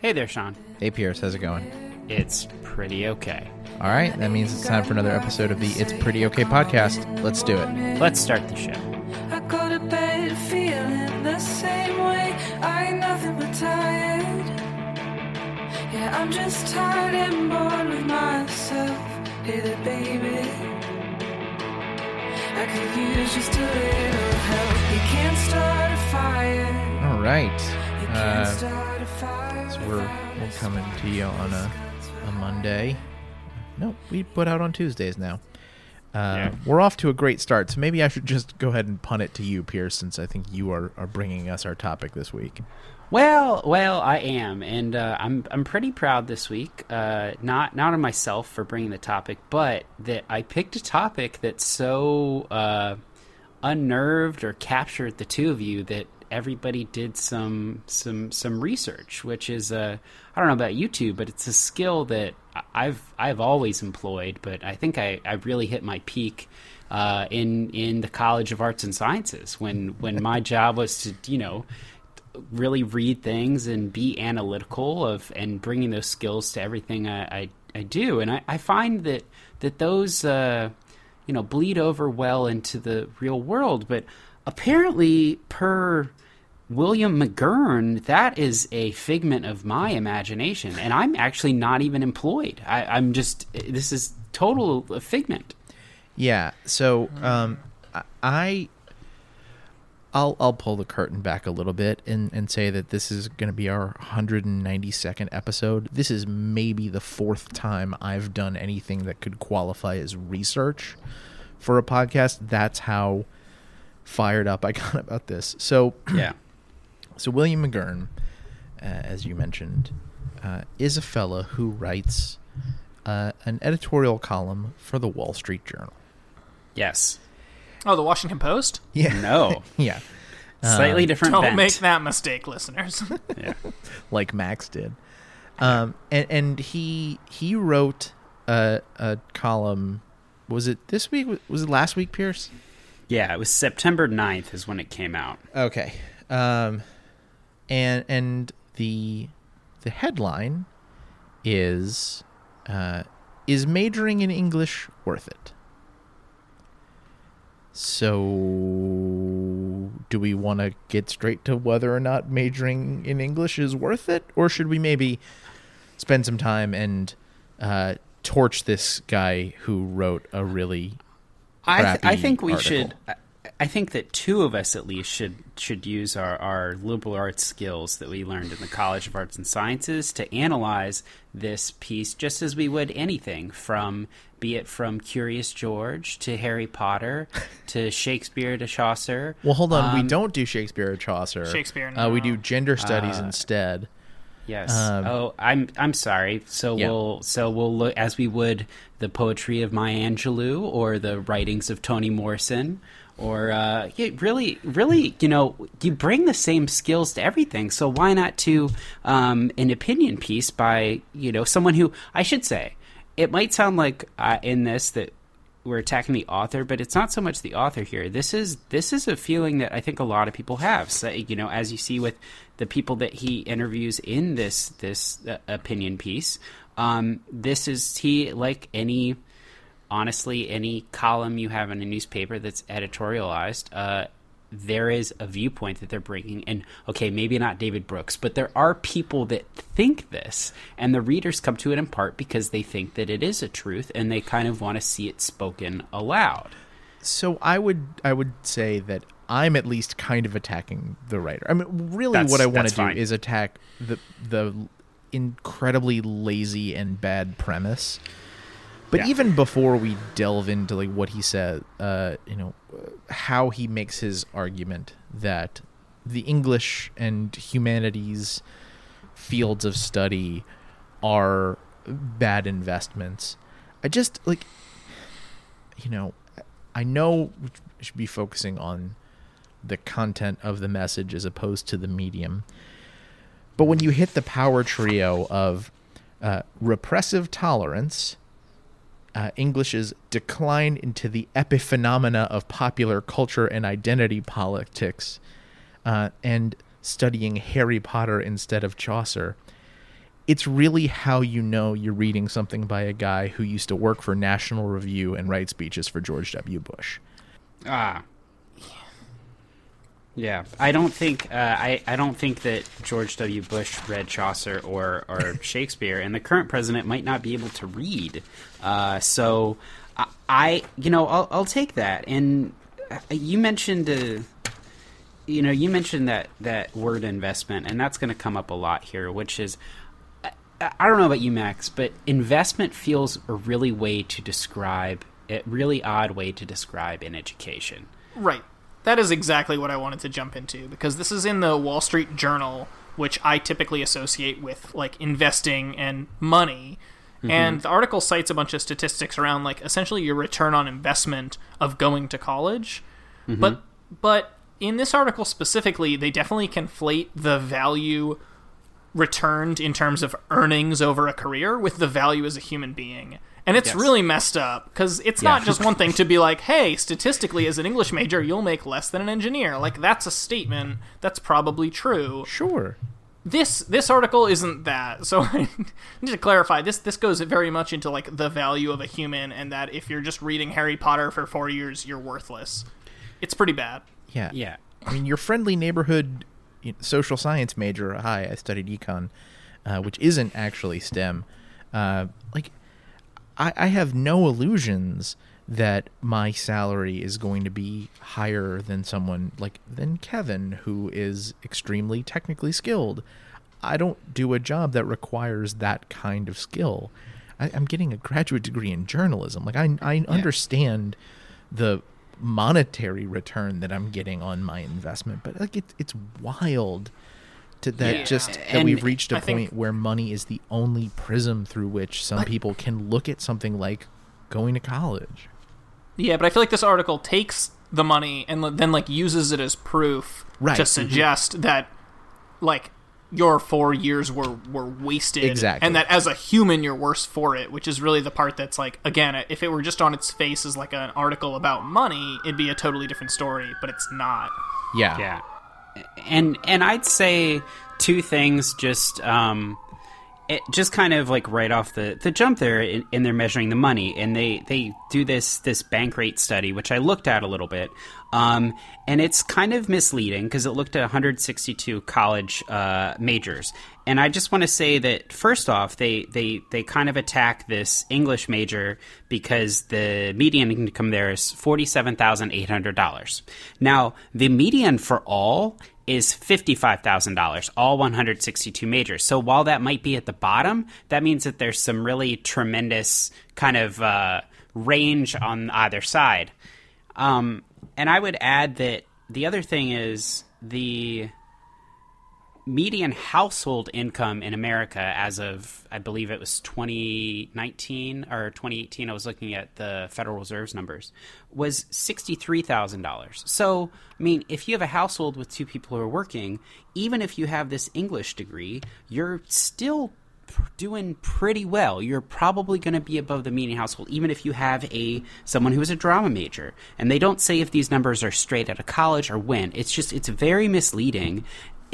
Hey there, Sean. Hey, Pierce, how's it going? It's pretty okay. All right, that means it's time for another episode of the It's Pretty Okay podcast. Let's do it. Let's start the show. I go to bed feeling the same way. I ain't nothing but tired. Yeah, I'm just tired and bored with myself. Hey there, baby. I could use just a little help. You can't start a fire. All right. You can't Uh, we're, we're coming to you on a, a Monday. No, we put out on Tuesdays now. Uh, Yeah. We're off to a great start, so maybe I should just go ahead and punt it to you, Pierce, since I think you are, are bringing us our topic this week. Well, well, I am, and uh, I'm I'm pretty proud this week. Uh, not not of myself for bringing the topic, but that I picked a topic that so uh, unnerved or captured the two of you that everybody did some some some research, which is uh, I don't know about you two, but it's a skill that I've I've always employed, but I think I, I really hit my peak uh, in in the College of Arts and Sciences when when my job was to you know really read things and be analytical of and bringing those skills to everything I, I, I do. And I, I find that that those uh, you know bleed over well into the real world. But apparently, per William McGurn, that is a figment of my imagination, and I'm actually not even employed. I, I'm just this is total figment. Yeah. So um, I I'll I'll pull the curtain back a little bit and, and say that this is going to be our 192nd episode. This is maybe the fourth time I've done anything that could qualify as research for a podcast. That's how fired up I got about this. So Yeah. So William McGurn, uh, as you mentioned, uh, is a fella who writes uh, an editorial column for the Wall Street Journal. Yes. Oh, the Washington Post? Yeah. No. yeah. Slightly different. Don't bent. make that mistake, listeners. Yeah. like Max did. Um, and, and he he wrote a, a column. Was it this week? Was it last week, Pierce? Yeah, it was September 9th is when it came out. Okay. Um, and and the the headline is uh, is majoring in English worth it? So, do we want to get straight to whether or not majoring in English is worth it, or should we maybe spend some time and uh, torch this guy who wrote a really I, th- I think we article. should. I, I think that two of us at least should should use our, our liberal arts skills that we learned in the College of Arts and Sciences to analyze this piece just as we would anything from be it from Curious George to Harry Potter to Shakespeare to Chaucer. Well, hold on. we Um, don't do Shakespeare or Chaucer. Shakespeare, Uh, we do gender studies Uh, instead. Yes. Um, oh, I'm I'm sorry. So Yeah. we'll so we'll look as we would the poetry of Maya Angelou or the writings of Toni Morrison or uh, yeah, really really you know you bring the same skills to everything. So why not to um, an opinion piece by you know someone who I should say it might sound like uh, in this that we're attacking the author, but it's not so much the author here. This is this is a feeling that I think a lot of people have. So, you know, as you see with the people that he interviews in this this uh, opinion piece, um, this is he like any honestly any column you have in a newspaper that's editorialized. Uh, there is a viewpoint that they're bringing, and okay, maybe not David Brooks, but there are people that think this, and the readers come to it in part because they think that it is a truth, and they kind of want to see it spoken aloud. So I would I would say that I'm at least kind of attacking the writer. I mean, really, That's- what I want to do fine. is attack the the incredibly lazy and bad premise. But Yeah. even before we delve into like what he said, uh, you know, how he makes his argument that the English and humanities fields of study are bad investments. I just like you know, I know we should be focusing on the content of the message as opposed to the medium. But when you hit the power trio of uh, repressive tolerance, uh, English's decline into the epiphenomena of popular culture and identity politics, uh, and studying Harry Potter instead of Chaucer, it's really how you know you're reading something by a guy who used to work for National Review and write speeches for George W. Bush. Ah. Yeah, I don't think uh, I, I don't think that George W. Bush read Chaucer or, or Shakespeare, and the current president might not be able to read. Uh, so, I, I you know I'll, I'll take that. And uh, you mentioned uh, you know you mentioned that that word investment, and that's going to come up a lot here, which is I, I don't know about you, Max, but investment feels a really way to describe a really odd way to describe an education. Right. That is exactly what I wanted to jump into because this is in the Wall Street Journal, which I typically associate with like investing and money. Mm-hmm. And the article cites a bunch of statistics around like essentially your return on investment of going to college. Mm-hmm. But but in this article specifically, they definitely conflate the value returned in terms of earnings over a career with the value as a human being. And it's Yes. really messed up because it's Yeah. not just one thing to be like, hey, statistically, as an English major, you'll make less than an engineer. Like, that's a statement that's probably true. Sure. This this article isn't that. So I need to clarify this. This goes very much into like the value of a human, and that if you're just reading Harry Potter for four years, you're worthless. It's pretty bad. Yeah. Yeah. I mean, your friendly neighborhood social science major. Hi, I studied econ, uh, which isn't actually STEM. Uh, like, I, I have no illusions that my salary is going to be higher than someone like than Kevin, who is extremely technically skilled. I don't do a job that requires that kind of skill. I, I'm getting a graduate degree in journalism. Like I, I understand the monetary return that I'm getting on my investment, but like it's it's wild to that Yeah. just that And we've reached a I think- point where money is the only prism through which some people can look at something like going to college. Yeah, but I feel like this article takes the money and then like uses it as proof Right. to Mhm. suggest that like your four years were were wasted Exactly. and that as a human you're worse for it which is really the part that's like again if it were just on its face as like an article about money it'd be a totally different story but it's not Yeah. Yeah, and and I'd say two things. Just um, it, just kind of like right off the, the jump there, in, in they're measuring the money, and they they do this this Bankrate study, which I looked at a little bit, um, and it's kind of misleading because it looked at 162 college uh, majors. And I just want to say that first off, they, they, they kind of attack this English major because the median income there is forty-seven thousand eight hundred dollars. Now, the median for all is fifty-five thousand dollars, all one hundred sixty-two majors. So while that might be at the bottom, that means that there's some really tremendous kind of uh, range on either side. Um, and I would add that the other thing is the median household income in America as of I believe it was 2019 or 2018 I was looking at the Federal Reserve's numbers was $63,000. So, I mean, if you have a household with two people who are working, even if you have this English degree, you're still doing pretty well. You're probably going to be above the median household, even if you have a someone who is a drama major. And they don't say if these numbers are straight out of college or when. It's just it's very misleading.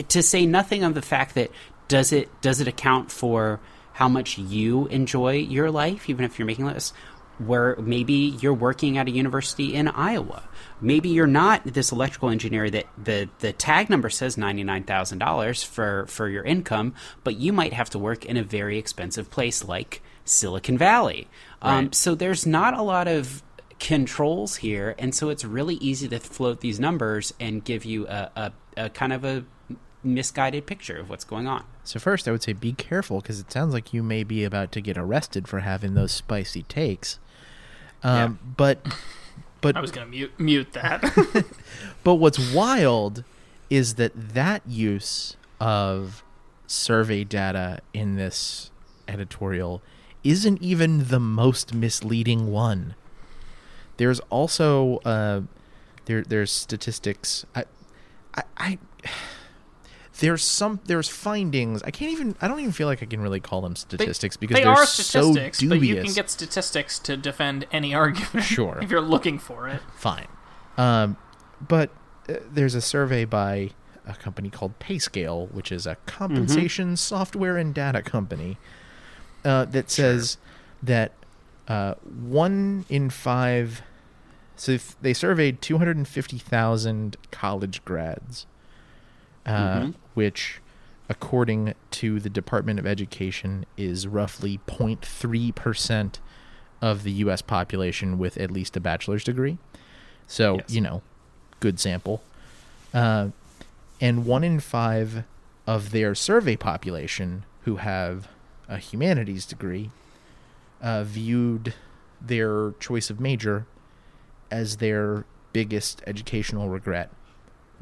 To say nothing of the fact that does it does it account for how much you enjoy your life, even if you're making less. Where maybe you're working at a university in Iowa. Maybe you're not this electrical engineer that the, the tag number says $99,000 for, for your income, but you might have to work in a very expensive place like Silicon Valley. Um, so there's not a lot of controls here, and so it's really easy to float these numbers and give you a, a, a kind of a misguided picture of what's going on. So first, I would say be careful because it sounds like you may be about to get arrested for having those spicy takes. Um, But, but i was gonna mute mute that But what's wild is that that use of survey data in this editorial isn't even the most misleading one. There's also uh, there there's statistics. I, I, I there's some there's findings. I can't even. I don't even feel like I can really call them They- statistics because they are so statistics dubious. but you can get statistics to defend any argument Sure. if you're looking for it fine. Um, but uh, there's a survey by a company called Payscale, which is a compensation software and data company, uh, that says that uh, one in five. So if they surveyed 250,000 college grads, uh, which, according to the Department of Education, is roughly 0.3 percent of the U.S. population with at least a bachelor's degree. So Yes. you know, good sample. Uh, and one in five of their survey population who have a humanities degree uh, viewed their choice of major as their biggest educational regret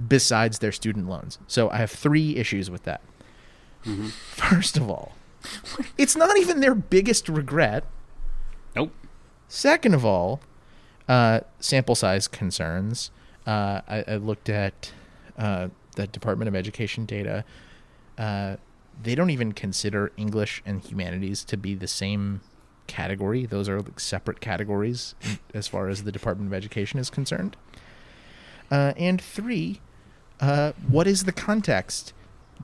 besides their student loans. So I have three issues with that. First of all, it's not even their biggest regret. Nope. Second of all, uh, sample size concerns. Uh, I, I looked at uh, the Department of Education data. Uh, they don't even consider English and humanities to be the same category. Those are like separate categories as far as the Department of Education is concerned. Uh, and three, uh, what is the context?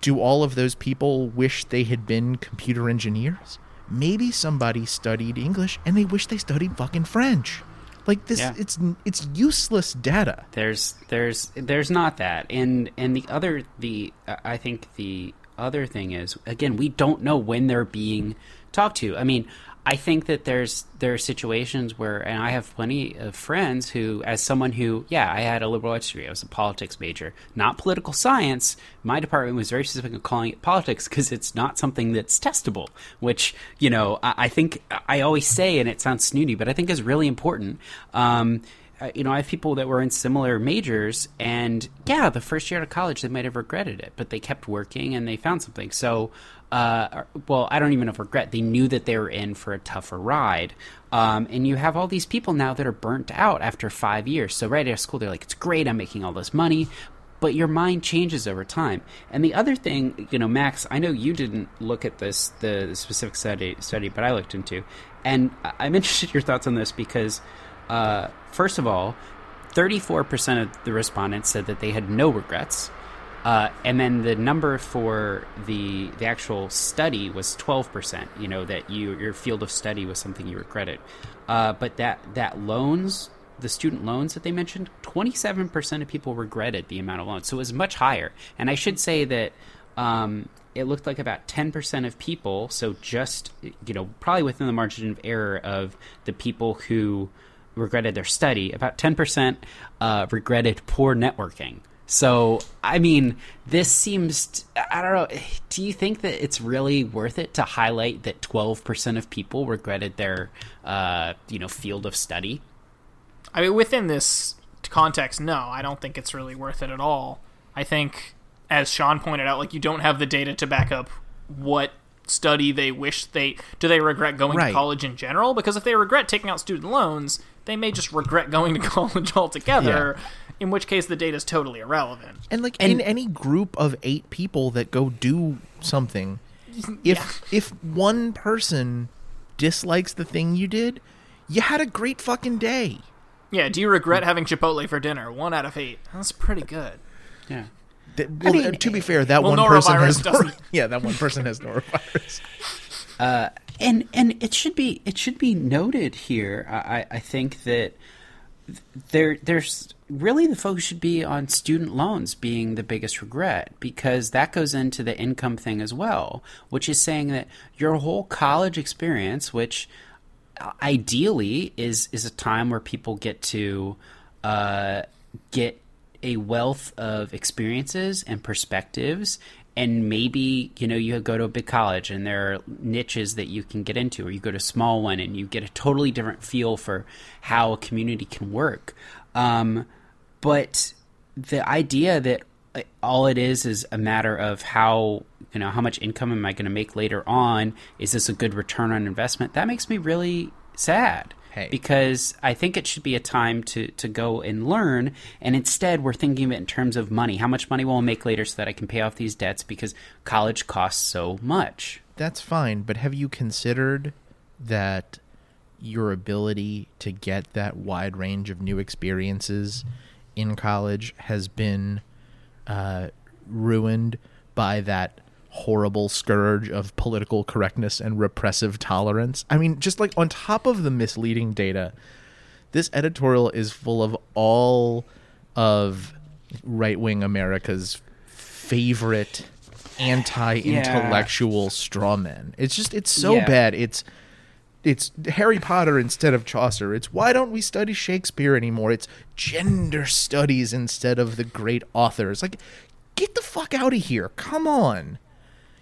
Do all of those people wish they had been computer engineers? Maybe somebody studied English and they wish they studied fucking French. Like this, Yeah. it's it's useless data. There's there's there's not that, and and the other the I think the other thing is again we don't know when they're being talked to. I mean, I think that there's there are situations where, and I have plenty of friends who, as someone who, yeah, I had a liberal arts degree, I was a politics major, not political science. My department was very specific in calling it politics because it's not something that's testable. Which you know, I, I think I always say, and it sounds snooty, but I think is really important. Um, uh, you know, I have people that were in similar majors, and yeah, the first year out of college, they might have regretted it, but they kept working and they found something. So, uh, well, I don't even know if regret. They knew that they were in for a tougher ride. Um, and you have all these people now that are burnt out after five years. So, right out of school, they're like, it's great, I'm making all this money. But your mind changes over time. And the other thing, you know, Max, I know you didn't look at this, the specific study, study but I looked into. And I'm interested in your thoughts on this because uh, first of all, 34% of the respondents said that they had no regrets. Uh, and then the number for the the actual study was 12%, you know, that you your field of study was something you regretted. Uh, but that, that loans, the student loans that they mentioned, 27% of people regretted the amount of loans. So it was much higher. And I should say that um, it looked like about 10% of people, so just, you know, probably within the margin of error of the people who regretted their study, about 10% uh, regretted poor networking. So, I mean, this seems, t- I don't know, do you think that it's really worth it to highlight that 12% of people regretted their, uh, you know, field of study? I mean, within this context, no, I don't think it's really worth it at all. I think, as Sean pointed out, like you don't have the data to back up what study they wish they do they regret going Right. to college in general because if they regret taking out student loans they may just regret going to college altogether in which case the data is totally irrelevant And like And- in any group of eight people that go do something, if if one person dislikes the thing you did, you had a great fucking day. yeah do you regret having chipotle for dinner one out of eight that's pretty good Yeah. That- well, mean, uh, to be fair, that well, one person has norovirus nor- doesn't. yeah, that one person has norovirus. and and it should be it should be noted here. I, I- I think that there there's really the focus should be on student loans being the biggest regret because that goes into the income thing as well, which is saying that your whole college experience, which ideally is is a time where people get to uh, get a wealth of experiences and perspectives and maybe you know you go to a big college and there are niches that you can get into or you go to a small one and you get a totally different feel for how a community can work. Um, but the idea that uh, all it is is a matter of how you know how much income am i going to make later on? Is this a good return on investment? That makes me really sad Hey. because I think it should be a time to, to go and learn. And instead, we're thinking of it in terms of money. How much money will I make later so that I can pay off these debts because college costs so much? That's fine, but have you considered that your ability to get that wide range of new experiences in college has been uh, ruined by that horrible scourge of political correctness and repressive tolerance. I mean, just like on top of the misleading data, this editorial is full of all of right wing America's favorite anti intellectual straw men. It's just it's so Yeah. bad. It's it's Harry Potter instead of Chaucer. It's why don't we study Shakespeare anymore? It's gender studies instead of the great authors. Like, get the fuck out of here. Come on.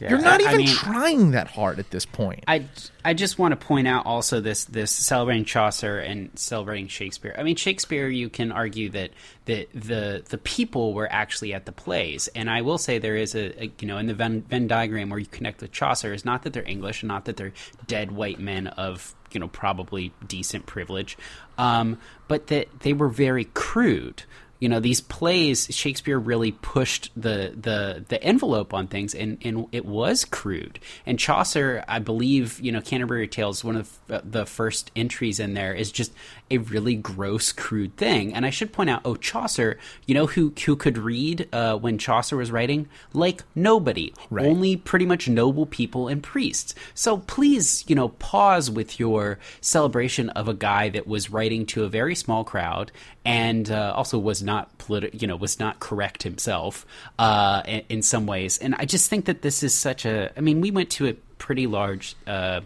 You're not I- I even mean- trying that hard at this point. I, I just want to point out also this this celebrating Chaucer and celebrating Shakespeare. I mean Shakespeare you can argue that that the the people were actually at the plays, and I will say there is a, a you know in the Venn, Venn diagram where you connect with Chaucer is not that they're English, and not that they're dead white men of you know probably decent privilege, um, but that they were very crude you know these plays shakespeare really pushed the the the envelope on things and and it was crude. And chaucer i believe you know canterbury tales one of the- the first entries in there is just a really gross crude thing. And i should point out oh chaucer you know who who could read uh, when chaucer was writing? Like nobody. Right. only pretty much noble people and priests. So please you know pause with your celebration of a guy that was writing to a very small crowd and uh, also was not politi- you know was not correct himself uh, in, in some ways. And i just think that this is such a i mean we went to a pretty large uh,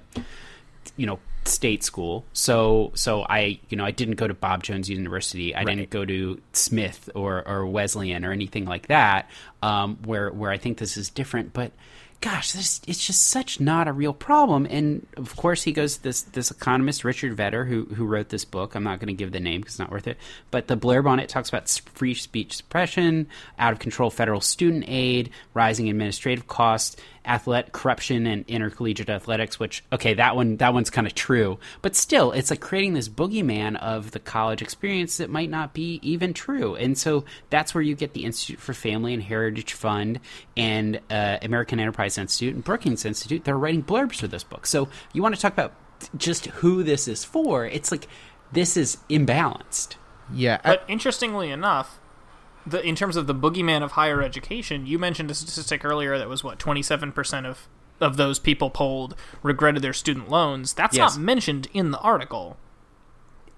you know state school. So so i you know i didn't go to bob jones university. I didn't go to smith or or wesleyan or anything like that um where where i think this is different. But gosh this it's just such not a real problem. And of course he goes this this economist richard vedder who who wrote this book i'm not going to give the name because it's not worth it but the blurb on it talks about free speech suppression out of control federal student aid rising administrative costs athletic corruption and intercollegiate athletics which okay that one that one's kind of true. But still it's like creating this boogeyman of the college experience that might not be even true. And so that's where you get the institute for family and heritage fund and uh, american enterprise institute and brookings institute. They're writing blurbs for this book. So you want to talk about just who this is for? It's like this is imbalanced. Yeah. I- But interestingly enough, the in terms of the boogeyman of higher education, you mentioned a statistic earlier that was what twenty seven percent of of those people polled regretted their student loans. That's Yes. not mentioned in the article.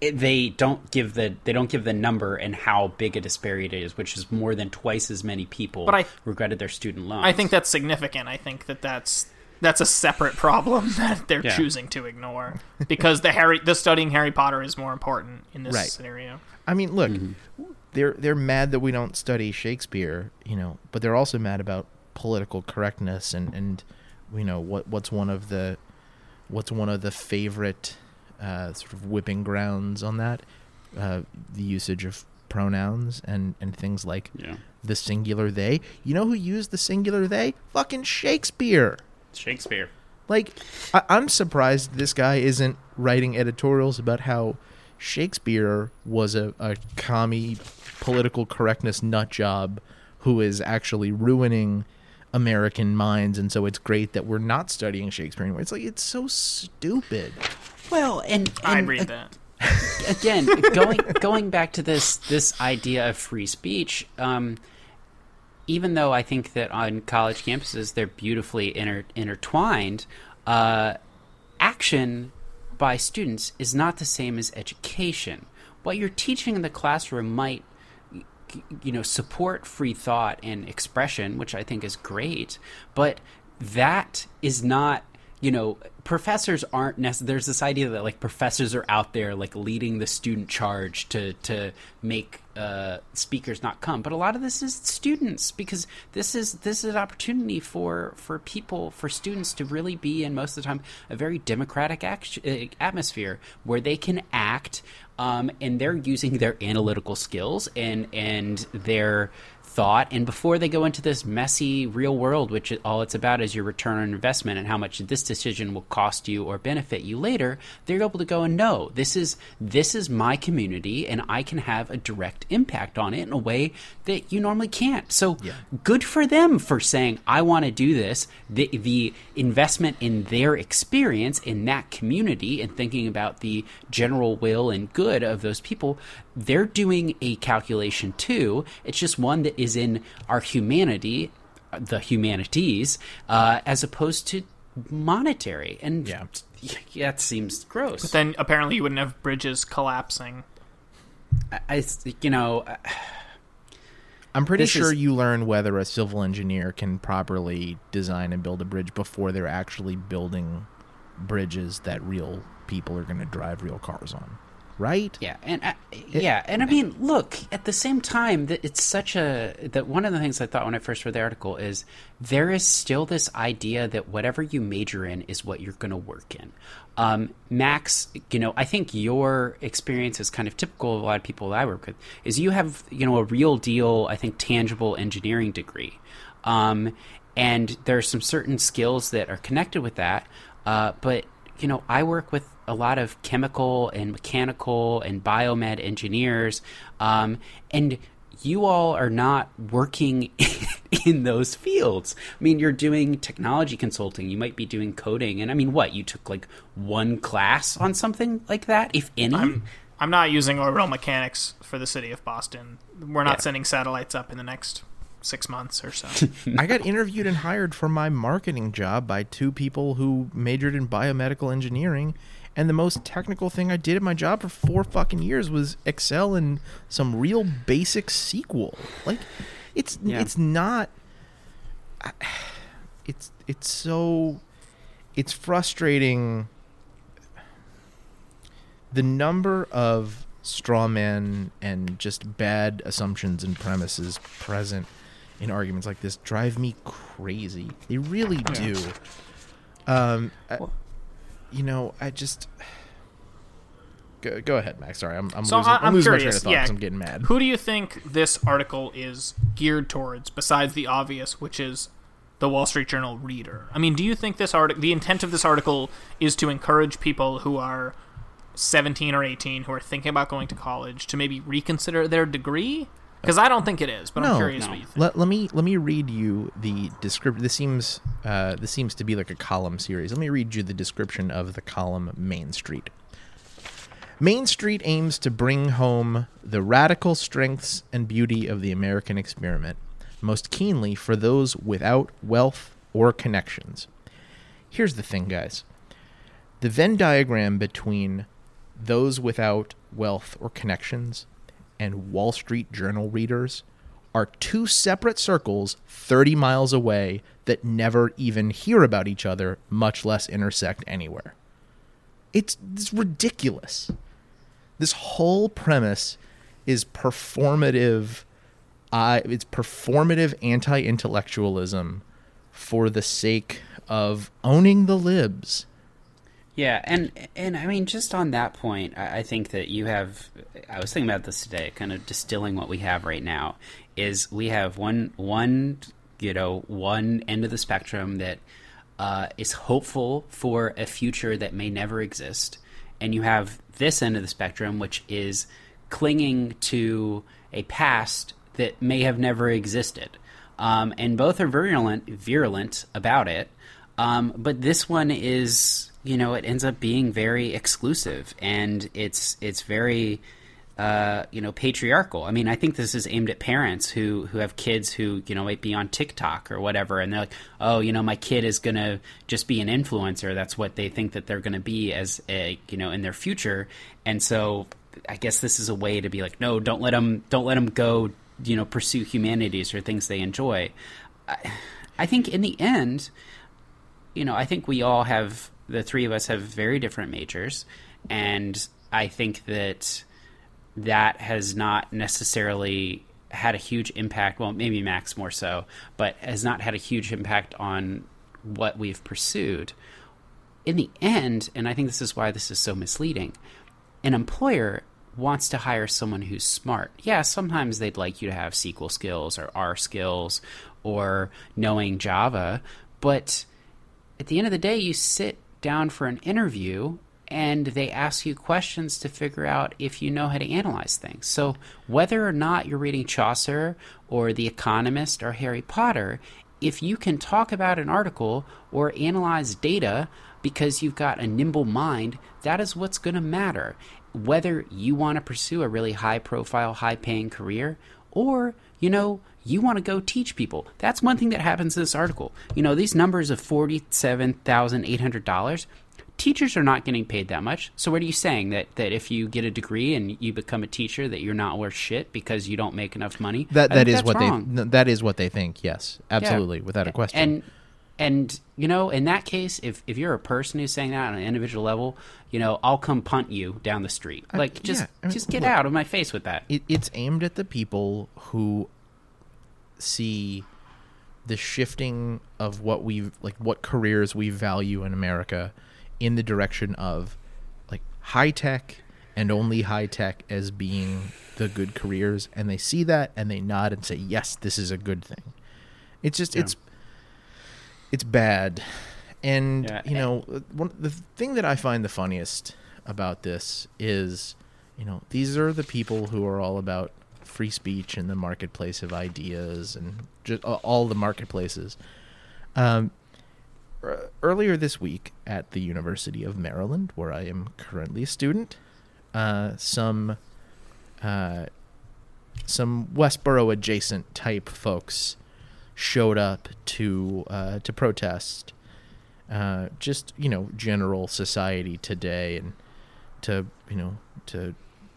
it, they don't give the they don't give the number and how big a disparity it is, which is more than twice as many people But I- regretted their student loans. I think that's significant. I think that that's that's a separate problem that they're Yeah. choosing to ignore because the Harry the studying Harry Potter is more important in this Right. scenario. I mean, look, Mm-hmm. They're they're mad that we don't study Shakespeare, you know, but they're also mad about political correctness and and you know what what's one of the what's one of the favorite uh, sort of whipping grounds on that uh, the usage of pronouns and and things like yeah, the singular they. You know who used the singular they? Fucking Shakespeare. Shakespeare. Like, I- I'm surprised this guy isn't writing editorials about how Shakespeare was a, a commie political correctness nut job who is actually ruining American minds, and so it's great that we're not studying Shakespeare anymore. It's like it's so stupid. Well, and, and I'd read uh, that. again, going going back to this this idea of free speech, um, even though I think that on college campuses they're beautifully inter- intertwined, uh, action by students is not the same as education. What you're teaching in the classroom might you know support free thought and expression which i think is great but that is not you know professors aren't necessarily there's this idea that like professors are out there like leading the student charge to to make uh, speakers not come. But a lot of this is students because this is this is an opportunity for for people for students to really be in most of the time a very democratic act- uh, atmosphere where they can act um, and they're using their analytical skills and and their thought and before they go into this messy real world which all it's about is your return on investment and how much this decision will cost you or benefit you later they're able to go and know this is this is my community and I can have a direct impact on it in a way that you normally can't. So good for them for saying I want to do this. The the investment in their experience in that community and thinking about the general will and good of those people they're doing a calculation too. It's just one that is in our humanity, the humanities, uh, as opposed to monetary. And Yeah. yeah, it seems gross. But then apparently you wouldn't have bridges collapsing. I, I you know, uh, I'm pretty This sure is- you learn whether a civil engineer can properly design and build a bridge before they're actually building bridges that real people are going to drive real cars on. Right? Yeah, and uh, yeah, and I mean, look. At the same time, that it's such a that one of the things I thought when I first read the article is there is still this idea that whatever you major in is what you're going to work in. Um, Max, you know, I think your experience is kind of typical of a lot of people that I work with. Is you have you know a real deal, I think, tangible engineering degree, um, and there are some certain skills that are connected with that. Uh, but you know, I work with a lot of chemical and mechanical and biomed engineers, um, and you all are not working in those fields. I mean, you're doing technology consulting, you might be doing coding, and I mean, what? You took like one class on something like that, if any? I'm I'm not using orbital mechanics for the city of Boston. We're not Yeah. sending satellites up in the next six months or so. I got interviewed and hired for my marketing job by two people who majored in biomedical engineering. And the most technical thing I did at my job for four fucking years was Excel and some real basic SQL. Like, it's Yeah. it's not. It's it's so, it's frustrating. The number of straw men and just bad assumptions and premises present in arguments like this drive me crazy. They really do. Um, I- you know, I just go, go ahead, Max. Sorry, I'm I'm So losing, I'm I'm losing my train of thought yeah. I'm getting mad. Who do you think this article is geared towards, besides the obvious, which is the Wall Street Journal reader? I mean, do you think this article, the intent of this article, is to encourage people who are 17 or 18 who are thinking about going to college to maybe reconsider their degree? Because I don't think it is, but I'm curious No. what you think. Let, let me let me read you the description. This seems uh, this seems to be like a column series. Let me read you the description of the column Main Street. Main Street aims to bring home the radical strengths and beauty of the American experiment, most keenly for those without wealth or connections. Here's the thing, guys. The Venn diagram between those without wealth or connections and Wall Street Journal readers are two separate circles 30 miles away that never even hear about each other, much less intersect anywhere. It's, it's ridiculous. This whole premise is performative. Uh, it's performative anti-intellectualism for the sake of owning the libs. Yeah, and and I mean, just on that point, I, I think that you have. I was thinking about this today, kind of distilling what we have right now. Is we have one one you know one end of the spectrum that uh, is hopeful for a future that may never exist, and you have this end of the spectrum which is clinging to a past that may have never existed. Um, and both are virulent virulent about it. Um, but this one is, you know, it ends up being very exclusive, and it's it's very, uh, you know, patriarchal. I mean, I think this is aimed at parents who who have kids who you know might be on TikTok or whatever, and they're like, oh, you know, my kid is gonna just be an influencer. That's what they think that they're gonna be as a you know in their future, and so I guess this is a way to be like, no, don't let them don't let them go, you know, pursue humanities or things they enjoy. I, I think in the end you know, I think we all have the three of us have very different majors, and I think that that has not necessarily had a huge impact. Well, maybe Max more so, but has not had a huge impact on what we've pursued. In the end, and I think this is why this is so misleading, an employer wants to hire someone who's smart. Yeah, sometimes they'd like you to have SQL skills or R skills or knowing Java, but at the end of the day, you sit down for an interview and they ask you questions to figure out if you know how to analyze things. So, whether or not you're reading Chaucer or The Economist or Harry Potter, if you can talk about an article or analyze data because you've got a nimble mind, that is what's going to matter. Whether you want to pursue a really high profile, high paying career, or, you know, you want to go teach people. That's one thing that happens in this article. You know, these numbers of $47,800, teachers are not getting paid that much. So what are you saying that that if you get a degree and you become a teacher that you're not worth shit because you don't make enough money? That that think is what wrong. they that is what they think. Yes, absolutely, without a question. And and you know, in that case, if if you're a person who's saying that on an individual level, you know, I'll come punt you down the street. Like just yeah, I mean, just get look. out of my face with that. it, it's aimed at the people who see the shifting of what we like what careers we value in America in the direction of like high tech and only high tech as being the good careers and they see that and they nod and say yes this is a good thing it's just Yeah. it's it's bad. And Yeah, you know one the thing that i find the funniest about this is you know these are the people who are all about free speech and the marketplace of ideas and just all the marketplaces. Um earlier this week at the University of Maryland, where I am currently a student, uh, some uh, some Westboro adjacent type folks showed up to uh, to protest uh, just you know general society today and to you know to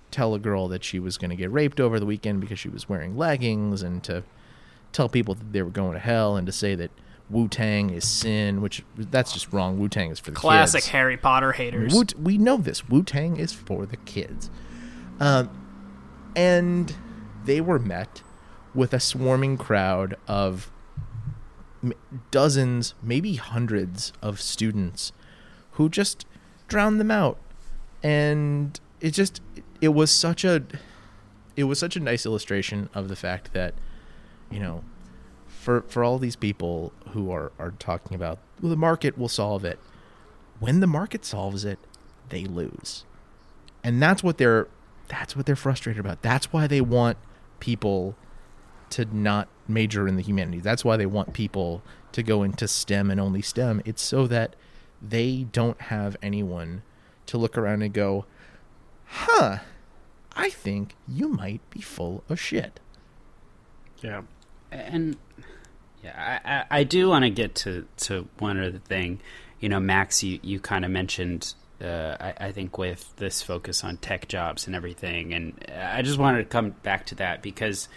tell a girl that she was going to get raped over the weekend because she was wearing leggings and to tell people that they were going to hell and to say that Wu Tang is sin, which that's just wrong. Wu Tang is for the kids Classic kids. Harry Potter haters. Wu- we know this. Wu Tang is for the kids. Um, and they were met with a swarming crowd of dozens, maybe hundreds of students who just drowned them out. And it just, it was such a, it was such a nice illustration of the fact that, you know, for for all these people who are are talking about well the market will solve it. When the market solves it they lose. And that's what they're that's what they're frustrated about. That's why they want people to not major in the humanities that's why they want people to go into stem and only stem it's so that they don't have anyone to look around and go huh i think you might be full of shit Yeah, and yeah, I, I, I do want to get to to one other thing. You know, Max, you you kind of mentioned. Uh, I, I think with this focus on tech jobs and everything, and I just wanted to come back to that because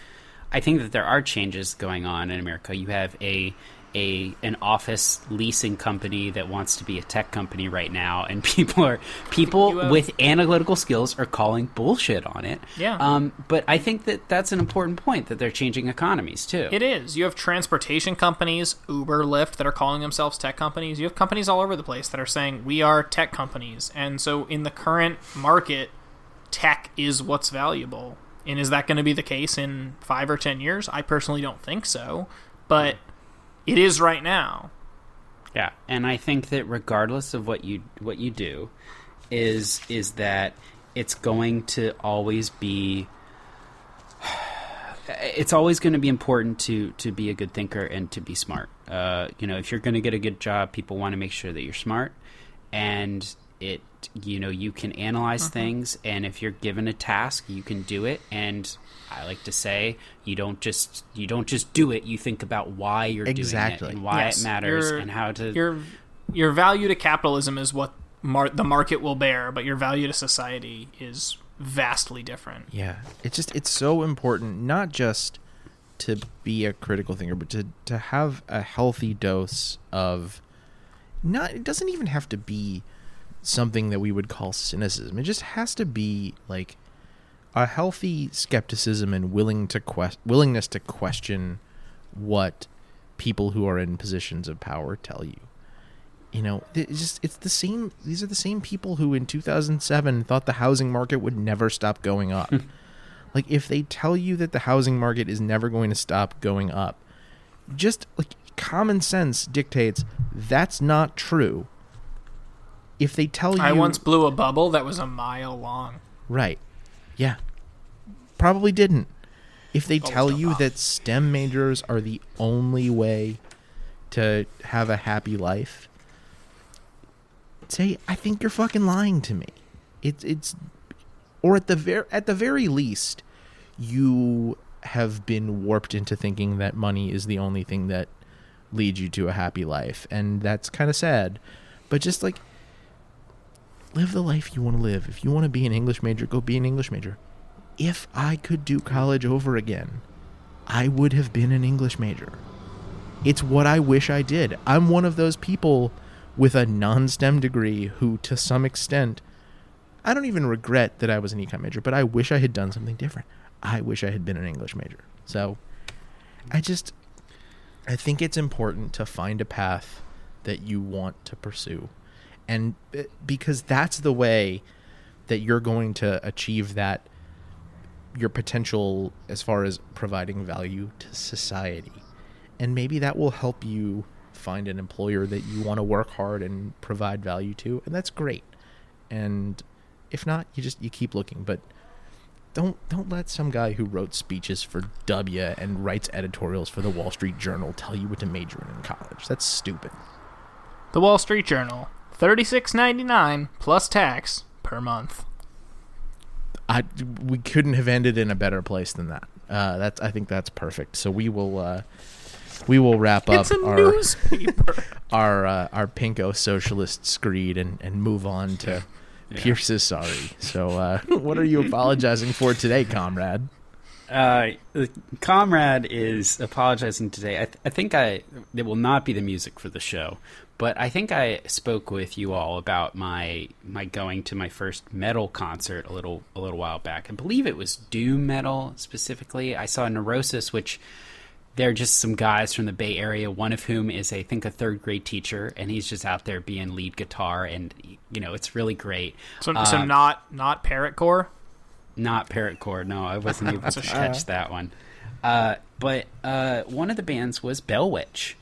I think that there are changes going on in America. You have a a an office leasing company that wants to be a tech company right now, and people are people have- with analytical skills are calling bullshit on it. Yeah. Um, but I think that that's an important point that they're changing economies too. It is. You have transportation companies, Uber, Lyft, that are calling themselves tech companies. You have companies all over the place that are saying we are tech companies. And so in the current market, tech is what's valuable. And is that going to be the case in five or ten years? I personally don't think so. But it is right now. Yeah, and I think that regardless of what you what you do, is is that it's going to always be. It's always going to be important to to be a good thinker and to be smart. Uh, you know, if you're going to get a good job, people want to make sure that you're smart, and it you know you can analyze mm-hmm. things, and if you're given a task, you can do it. And I like to say, you don't just you don't just do it. You think about why you're Exactly. doing it and why Yes, it matters your- and how to Your your value to capitalism is what mar- the market will bear, but your value to society is vastly different. Yeah, it's just it's so important not just to be a critical thinker, but to to have a healthy dose of not. It doesn't even have to be something that we would call cynicism. It just has to be like a healthy skepticism and willing to quest willingness to question what people who are in positions of power tell you. You know, it's just it's the same. These are the same people who in 2007 thought the housing market would never stop going up. like if they tell you that the housing market is never going to stop going up, just like common sense dictates that's not true. If they tell you I once blew a bubble that was a mile long. Right. Yeah. Probably didn't. If they tell you know. that STEM majors are the only way to have a happy life, say I think you're fucking lying to me. It's it's or at the very at the very least you have been warped into thinking that money is the only thing that leads you to a happy life and that's kind of sad. But just like live the life you want to live. If you want to be an English major, go be an English major. If I could do college over again, I would have been an English major. It's what I wish I did. I'm one of those people with a non STEM degree who, to some extent, I don't even regret that I was an econ major, but I wish I had done something different. I wish I had been an English major. So I just, I think it's important to find a path that you want to pursue. And uh, because that's the way that you're going to achieve that your potential as far as providing value to society. And maybe that will help you find an employer that you want to work hard and provide value to, and that's great. And if not, you just you keep looking, but don't don't let some guy who wrote speeches for W and writes editorials for the Wall Street Journal tell you what to major in in college. That's stupid. The Wall Street Journal, thirty six ninety nine plus tax per month. I we couldn't have ended in a better place than that. Uh, that's I think that's perfect. So we will uh, we will wrap up It's a our newspaper. our uh, our pinko socialist screed and, and move on to Pierce is sorry. So uh, what are you apologizing for today, comrade? Uh, comrade is apologizing today. I, th- I think I it will not be the music for the show, but I think I spoke with you all about my my going to my first metal concert a little a little while back. I believe it was doom metal specifically. I saw Neurosis, which they're just some guys from the Bay Area. One of whom is I think a third grade teacher, and he's just out there being lead guitar, and you know it's really great. So, so Uh, not not parrot core. not Parrot Core. No, I wasn't able to catch that one. Uh, but uh, one of the bands was Bell Witch.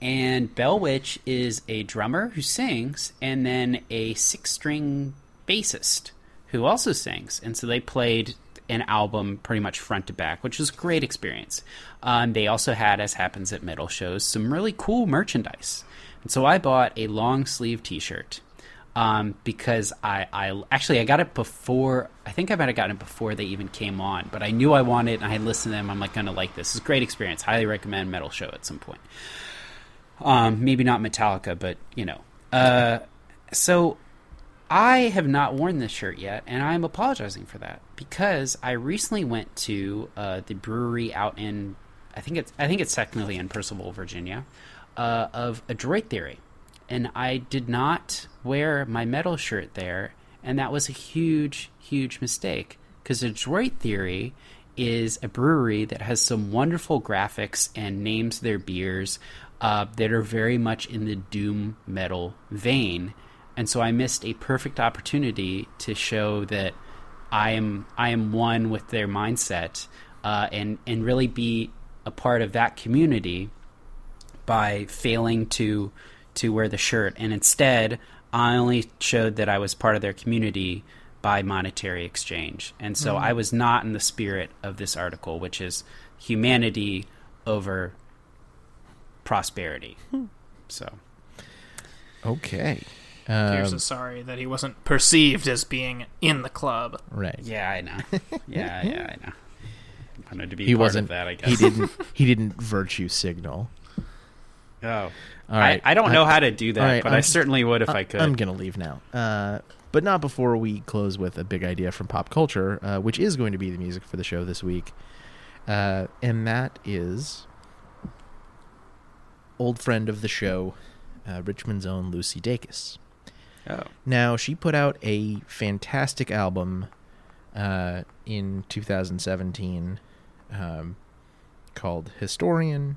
And Bell Witch is a drummer who sings and then a six string bassist who also sings. And so they played an album pretty much front to back, which was a great experience. Um, they also had, as happens at metal shows, some really cool merchandise. And so I bought a long sleeve t shirt um, because I, I actually I got it before I think I might have gotten it before they even came on, but I knew I wanted it and I had listened to them. I'm like gonna like this. It's a great experience. Highly recommend Metal Show at some point. Um, maybe not Metallica, but you know. Uh, so I have not worn this shirt yet, and I'm apologizing for that because I recently went to uh, the brewery out in I think it's I think it's technically in Purcellville, Virginia, uh, of Adroit Theory, and I did not wear my metal shirt there, and that was a huge, huge mistake because Adroit Theory is a brewery that has some wonderful graphics and names their beers uh, that are very much in the doom metal vein. And so I missed a perfect opportunity to show that I am I am one with their mindset, uh, and and really be a part of that community by failing to to wear the shirt, and instead I only showed that I was part of their community by monetary exchange, and so I was not in the spirit of this article, which is humanity over prosperity. So. Okay. Pierce Um, is sorry that he wasn't perceived as being in the club. right. Yeah, I know. Yeah, yeah, I know. Wanted to be He part wasn't of that, I guess. He didn't he didn't virtue signal. Oh, All right. I, I don't know how to do that, all right, but I'm I certainly would if I, I- could. I'm gonna leave now. Uh, but not before we close with a big idea from pop culture, uh, which is going to be the music for the show this week, uh, and that is old friend of the show, uh, Richmond's own Lucy Dacus. oh, Now she put out a fantastic album uh, in 2017 um, called Historian,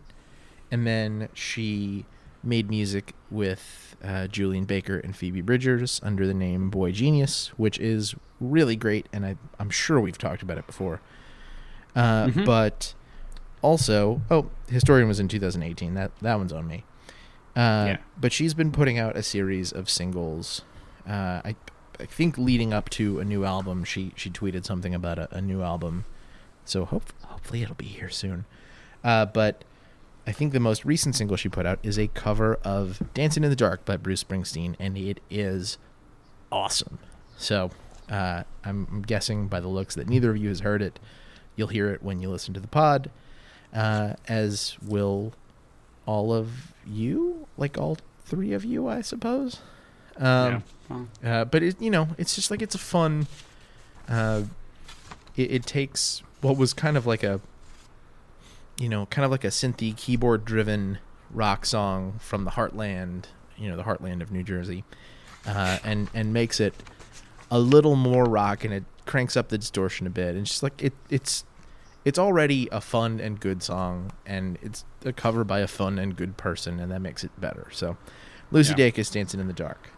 and then she made music with uh, Julien Baker and Phoebe Bridgers under the name Boy Genius, which is really great, and I, I'm sure we've talked about it before. Uh, Mhm. But also, oh, Historian was in 2018. That that one's on me. Uh, Yeah. But she's been putting out a series of singles. Uh, I I think leading up to a new album, she she tweeted something about a, a new album. So hope hopefully it'll be here soon. Uh, but I think the most recent single she put out is a cover of "Dancing in the Dark" by Bruce Springsteen, and it is awesome. So uh, I'm guessing by the looks that neither of you has heard it. You'll hear it when you listen to the pod, uh, as will all of you, like all three of you, I suppose. Um, yeah. Uh, but it, you know, it's just like it's a fun. Uh, it, it takes what was kind of like a, you know, kind of like a synthy keyboard driven rock song from the heartland, you know, the heartland of New Jersey, uh, and and makes it a little more rock, and it cranks up the distortion a bit, and it's just like it it's it's already a fun and good song, and it's a cover by a fun and good person, and that makes it better. So, Lucy Yeah. Dacus, "Dancing in the Dark."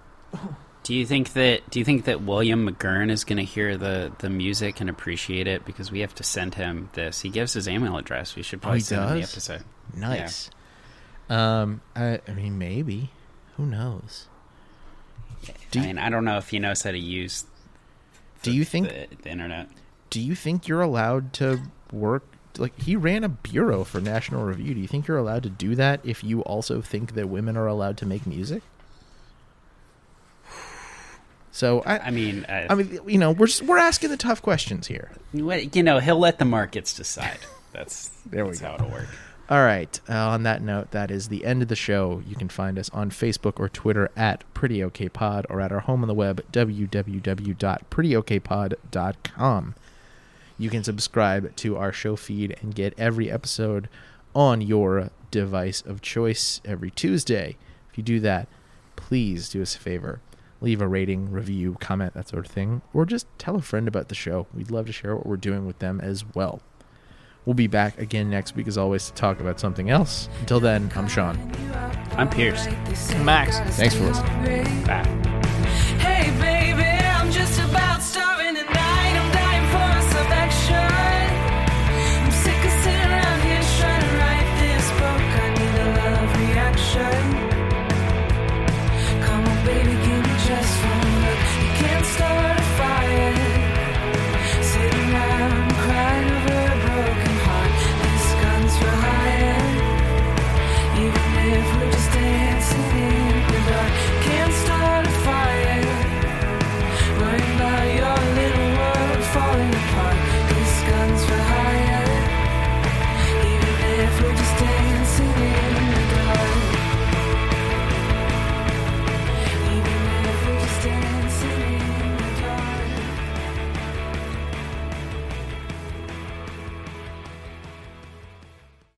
do you think that do you think that William McGurn is going to hear the the music and appreciate it because we have to send him this? He gives his email address. We should probably Oh, he send him the does? episode. Nice. Um, I, I mean, maybe. Who knows? Do I you, mean, I don't know if he knows how to use. do you think? the, the internet? Do you think you're allowed to work? Like he ran a bureau for National Review. Do you think you're allowed to do that if you also think that women are allowed to make music? So I, I mean, uh, I mean, you know, we're just, we're asking the tough questions here. you know, he'll let the markets decide. That's There we that's go. how it'll work. All right. Uh, on that note, that is the end of the show. You can find us on Facebook or Twitter at Pretty OK Pod or at our home on the web, www.prettyokpod.com. You can subscribe to our show feed and get every episode on your device of choice every Tuesday. If you do that, please do us a favor. Leave a rating, review, comment, that sort of thing, or just tell a friend about the show. We'd love to share what we're doing with them as well. We'll be back again next week, as always, to talk about something else. Until then, I'm Sean. I'm Pierce. Max. Thanks for listening. Bye.